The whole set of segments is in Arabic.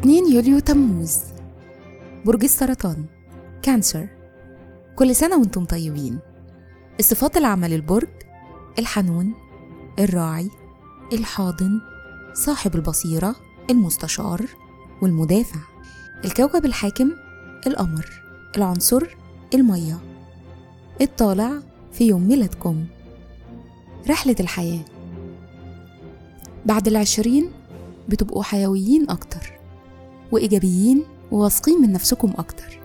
2 يوليو تموز. برج السرطان كانسر. كل سنة وأنتم طيبين. الصفات العامة للبرج الحنون الراعي الحاضن صاحب البصيرة المستشار والمدافع. الكوكب الحاكم القمر. العنصر المية. الطالع في يوم ميلادكم. رحلة الحياة. بعد العشرين بتبقوا حيويين أكتر. وإيجابيين وواثقين من نفسكم أكتر.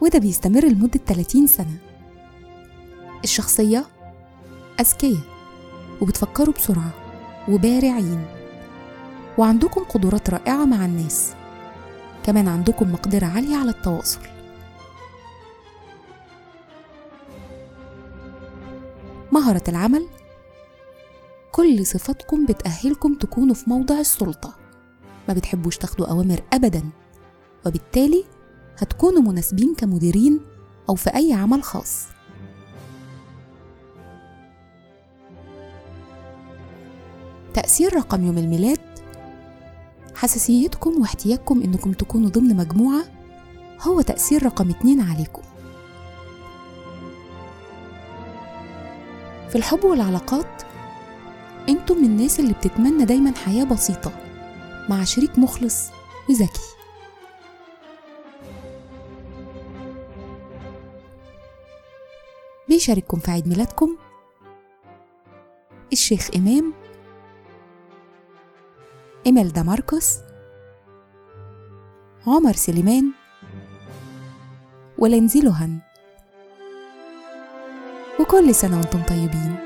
وده بيستمر لمدة 30 سنة. الشخصية أذكياء وبتفكروا بسرعة وبارعين. وعندكم قدرات رائعة مع الناس. كمان عندكم مقدرة عالية على التواصل. مهرة العمل كل صفاتكم بتأهلكم تكونوا في موضع السلطة. ما بتحبوش تاخدوا أوامر أبدا وبالتالي هتكونوا مناسبين كمديرين أو في أي عمل خاص. تأثير رقم يوم الميلاد حساسيتكم واحتياجكم إنكم تكونوا ضمن مجموعة هو تأثير رقم اتنين عليكم. في الحب والعلاقات أنتم من الناس اللي بتتمنى دايما حياة بسيطة. مع شريك مخلص وذكي. بيشارككم في عيد ميلادكم الشيخ إمام إميلدا ماركوس عمر سليمان ولينزي لوهان وكل سنة وأنتم طيبين.